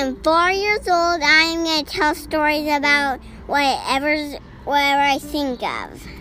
I'm four years old. I'm going to tell stories about whatever's, whatever I think of.